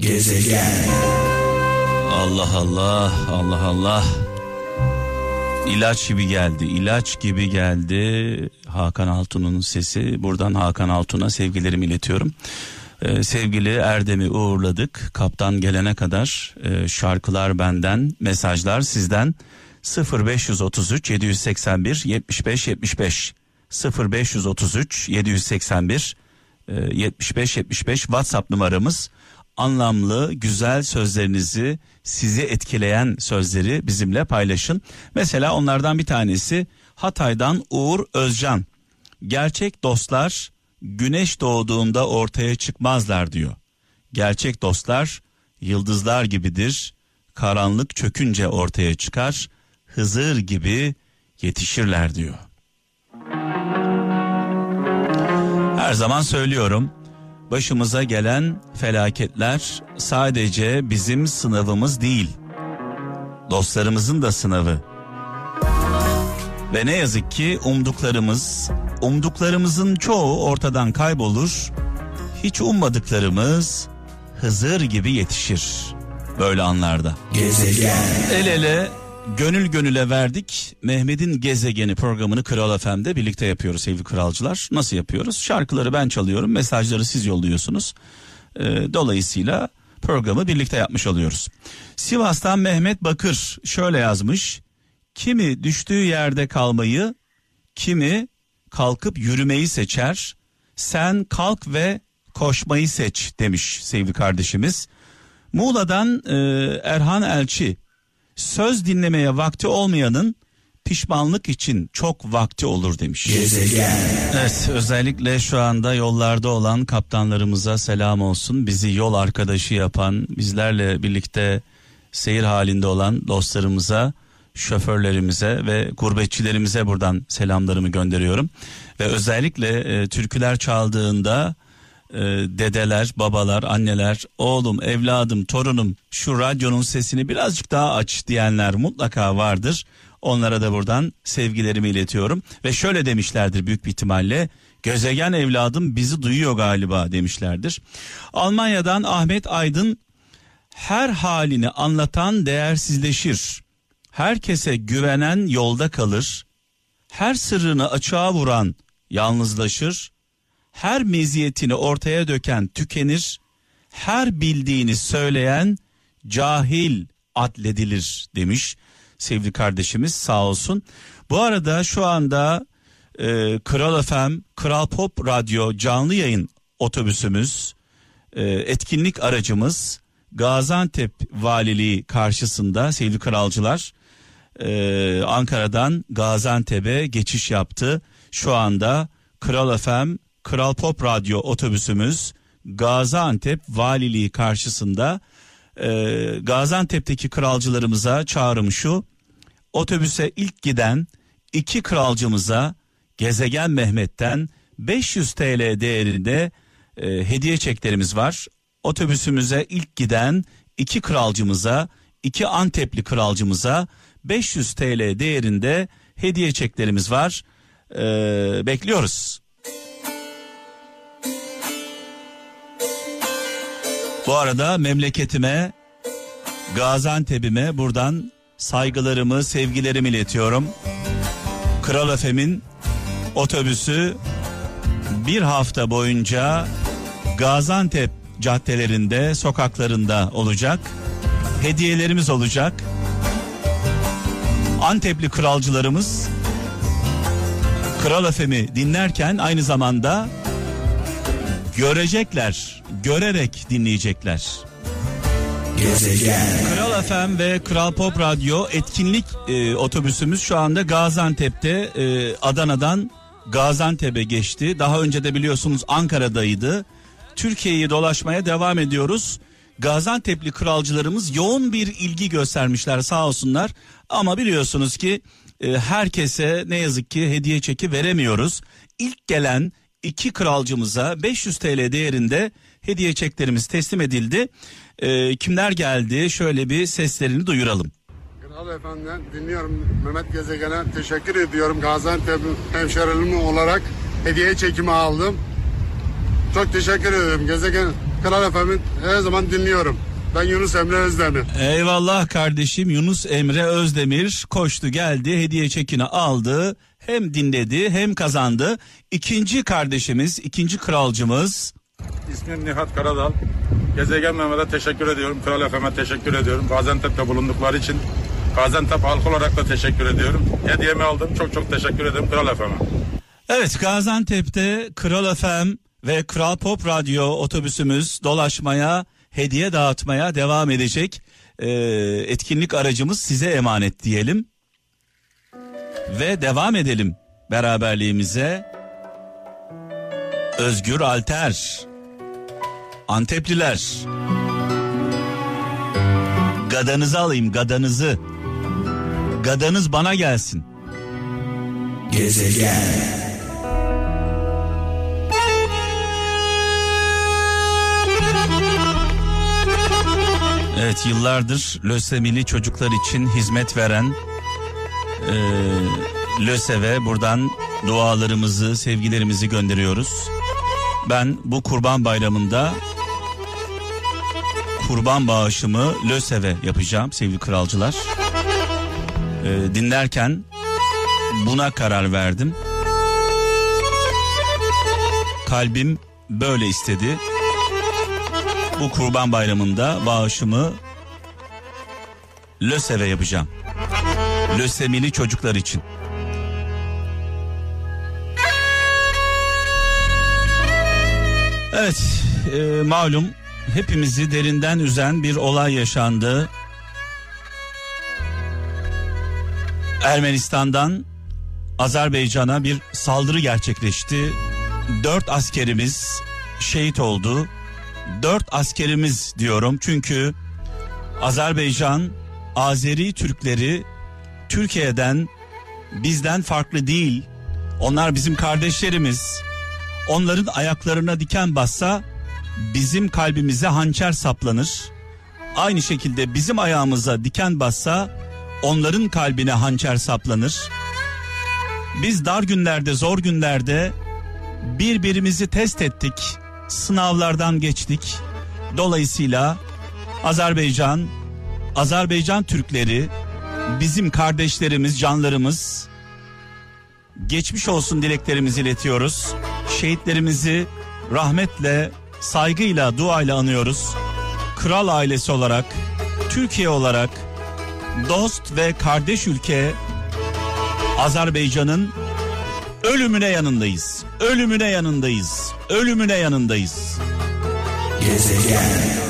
Gezegen. Allah Allah Allah Allah. İlaç gibi geldi, ilaç gibi geldi. Hakan Altun'un sesi. Buradan Hakan Altun'a sevgilerimi iletiyorum. Ee, sevgili Erdem'i uğurladık. Kaptan gelene kadar e, şarkılar benden, mesajlar sizden. 0533 781 75 75 0533 781 75 75 WhatsApp numaramız anlamlı güzel sözlerinizi sizi etkileyen sözleri bizimle paylaşın. Mesela onlardan bir tanesi Hatay'dan Uğur Özcan. Gerçek dostlar güneş doğduğunda ortaya çıkmazlar diyor. Gerçek dostlar yıldızlar gibidir. Karanlık çökünce ortaya çıkar. Hızır gibi yetişirler diyor. Her zaman söylüyorum. Başımıza gelen felaketler sadece bizim sınavımız değil. Dostlarımızın da sınavı. Ve ne yazık ki umduklarımız, umduklarımızın çoğu ortadan kaybolur. Hiç ummadıklarımız Hızır gibi yetişir böyle anlarda. Gezegen. El ele gönül gönüle verdik. Mehmet'in gezegeni programını Kral FM'de birlikte yapıyoruz sevgili kralcılar. Nasıl yapıyoruz? Şarkıları ben çalıyorum, mesajları siz yolluyorsunuz. Ee, dolayısıyla programı birlikte yapmış oluyoruz. Sivas'tan Mehmet Bakır şöyle yazmış. Kimi düştüğü yerde kalmayı, kimi kalkıp yürümeyi seçer. Sen kalk ve koşmayı seç demiş sevgili kardeşimiz. Muğla'dan e, Erhan Elçi söz dinlemeye vakti olmayanın pişmanlık için çok vakti olur demiş. Gezegen. Evet özellikle şu anda yollarda olan kaptanlarımıza selam olsun. Bizi yol arkadaşı yapan bizlerle birlikte seyir halinde olan dostlarımıza şoförlerimize ve gurbetçilerimize buradan selamlarımı gönderiyorum. Ve özellikle e, türküler çaldığında e, dedeler, babalar, anneler, oğlum, evladım, torunum şu radyonun sesini birazcık daha aç diyenler mutlaka vardır. Onlara da buradan sevgilerimi iletiyorum. Ve şöyle demişlerdir büyük bir ihtimalle. Gözegen evladım bizi duyuyor galiba demişlerdir. Almanya'dan Ahmet Aydın her halini anlatan değersizleşir. Herkese güvenen yolda kalır. Her sırrını açığa vuran yalnızlaşır. Her meziyetini ortaya döken tükenir. Her bildiğini söyleyen cahil adledilir demiş sevgili kardeşimiz sağ olsun. Bu arada şu anda e, Kral FM, Kral Pop Radyo canlı yayın otobüsümüz, e, etkinlik aracımız Gaziantep Valiliği karşısında sevgili kralcılar e, Ankara'dan Gaziantep'e geçiş yaptı. Şu anda Kral FM, Kral Pop Radyo otobüsümüz Gaziantep Valiliği karşısında e, Gaziantep'teki kralcılarımıza çağrım şu. Otobüse ilk giden iki kralcımıza Gezegen Mehmet'ten 500 TL değerinde e, hediye çeklerimiz var. Otobüsümüze ilk giden iki kralcımıza, iki Antepli kralcımıza 500 TL değerinde hediye çeklerimiz var. E, bekliyoruz. Bu arada memleketime, Gaziantep'ime buradan saygılarımı, sevgilerimi iletiyorum. Kral Efem'in otobüsü bir hafta boyunca Gaziantep caddelerinde, sokaklarında olacak. Hediyelerimiz olacak. Antepli kralcılarımız Kral Efem'i dinlerken aynı zamanda görecekler, görerek dinleyecekler. Gezegen. Kral FM ve Kral Pop Radyo etkinlik e, otobüsümüz şu anda Gaziantep'te e, Adana'dan Gaziantep'e geçti. Daha önce de biliyorsunuz Ankara'daydı. Türkiye'yi dolaşmaya devam ediyoruz. Gaziantep'li kralcılarımız yoğun bir ilgi göstermişler sağ olsunlar. Ama biliyorsunuz ki e, herkese ne yazık ki hediye çeki veremiyoruz. İlk gelen iki kralcımıza 500 TL değerinde hediye çeklerimiz teslim edildi. E, kimler geldi şöyle bir seslerini duyuralım. Kral Efendi'den dinliyorum Mehmet Gezegen'e teşekkür ediyorum. Gaziantep hemşerilim olarak hediye çekimi aldım. Çok teşekkür ederim Gezegen. Kral FM'in her zaman dinliyorum. Ben Yunus Emre Özdemir. Eyvallah kardeşim Yunus Emre Özdemir koştu geldi hediye çekini aldı. Hem dinledi hem kazandı. İkinci kardeşimiz, ikinci kralcımız. İsmim Nihat Karadal. Gezegen Mehmet'e teşekkür ediyorum. Kral FM'e teşekkür ediyorum. Gaziantep'te bulundukları için Gaziantep halkı olarak da teşekkür ediyorum. Hediyemi aldım. Çok çok teşekkür ederim Kral FM'e. Evet Gaziantep'te Kral FM ve Kral Pop Radyo otobüsümüz dolaşmaya, hediye dağıtmaya devam edecek. Ee, etkinlik aracımız size emanet diyelim. Ve devam edelim beraberliğimize. Özgür Alter. Antepliler. Gadanızı alayım gadanızı. Gadanız bana gelsin. Gezegen. Evet yıllardır lösemili çocuklar için hizmet veren e, LÖSEV'e buradan dualarımızı, sevgilerimizi gönderiyoruz. Ben bu kurban bayramında kurban bağışımı LÖSEV'e yapacağım sevgili kralcılar. E, dinlerken buna karar verdim. Kalbim böyle istedi bu kurban bayramında bağışımı LÖSEV'e yapacağım. Lösemili çocuklar için. Evet e, malum hepimizi derinden üzen bir olay yaşandı. Ermenistan'dan Azerbaycan'a bir saldırı gerçekleşti. Dört askerimiz şehit oldu dört askerimiz diyorum çünkü Azerbaycan Azeri Türkleri Türkiye'den bizden farklı değil. Onlar bizim kardeşlerimiz. Onların ayaklarına diken bassa bizim kalbimize hançer saplanır. Aynı şekilde bizim ayağımıza diken bassa onların kalbine hançer saplanır. Biz dar günlerde, zor günlerde birbirimizi test ettik sınavlardan geçtik. Dolayısıyla Azerbaycan, Azerbaycan Türkleri bizim kardeşlerimiz, canlarımız geçmiş olsun dileklerimizi iletiyoruz. Şehitlerimizi rahmetle, saygıyla, duayla anıyoruz. Kral ailesi olarak, Türkiye olarak dost ve kardeş ülke Azerbaycan'ın ölümüne yanındayız. Ölümüne yanındayız. Ölümüne yanındayız. Gezegen.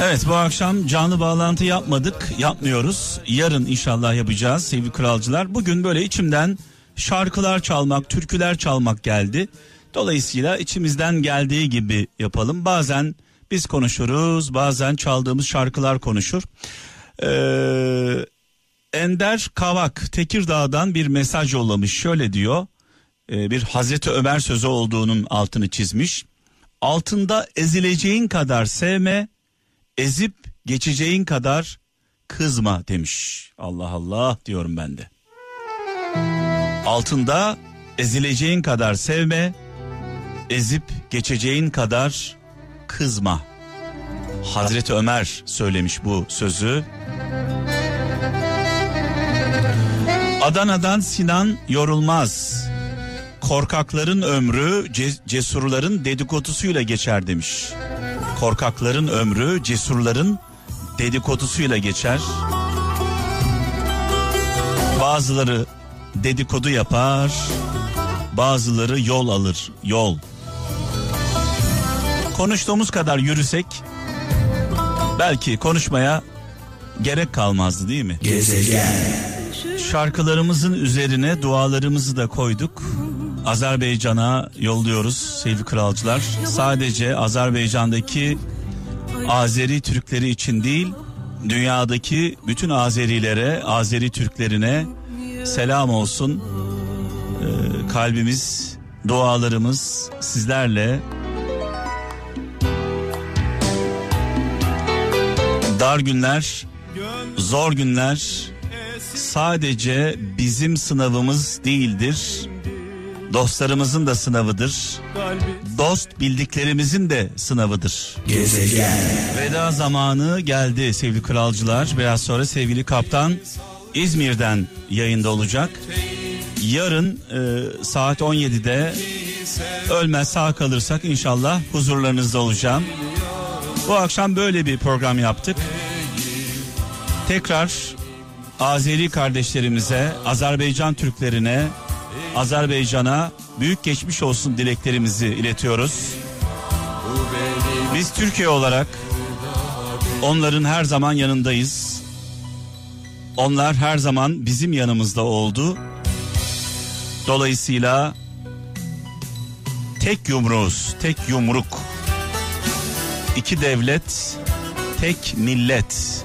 Evet bu akşam canlı bağlantı yapmadık, yapmıyoruz. Yarın inşallah yapacağız sevgili kralcılar. Bugün böyle içimden şarkılar çalmak, türküler çalmak geldi. Dolayısıyla içimizden geldiği gibi yapalım. Bazen biz konuşuruz, bazen çaldığımız şarkılar konuşur. Ee, Ender Kavak Tekirdağ'dan bir mesaj yollamış. Şöyle diyor. E, bir Hazreti Ömer sözü olduğunun altını çizmiş. Altında ezileceğin kadar sevme, ezip geçeceğin kadar kızma demiş. Allah Allah diyorum ben de. Altında ezileceğin kadar sevme, ezip geçeceğin kadar kızma. Hazreti Ömer söylemiş bu sözü. Adana'dan Sinan Yorulmaz. Korkakların ömrü ce- cesurların dedikodusuyla geçer demiş. Korkakların ömrü cesurların dedikodusuyla geçer. Bazıları dedikodu yapar, bazıları yol alır, yol. Konuştuğumuz kadar yürüsek belki konuşmaya gerek kalmazdı değil mi? Gezegen. Şarkılarımızın üzerine dualarımızı da koyduk. Azerbaycan'a yolluyoruz sevgili kralcılar. Sadece Azerbaycan'daki Azeri Türkleri için değil, dünyadaki bütün Azerilere, Azeri Türklerine selam olsun. Ee, kalbimiz, dualarımız sizlerle. Dar günler, zor günler sadece bizim sınavımız değildir. Dostlarımızın da sınavıdır. Dost bildiklerimizin de sınavıdır. Gezegen. Veda zamanı geldi sevgili kralcılar. Biraz sonra sevgili kaptan İzmir'den yayında olacak. Yarın e, saat 17'de ölmez sağ kalırsak inşallah huzurlarınızda olacağım. Bu akşam böyle bir program yaptık. Tekrar Azeri kardeşlerimize, Azerbaycan Türklerine, Azerbaycan'a büyük geçmiş olsun dileklerimizi iletiyoruz. Biz Türkiye olarak onların her zaman yanındayız. Onlar her zaman bizim yanımızda oldu. Dolayısıyla tek yumruğuz, tek yumruk. İki devlet, tek millet.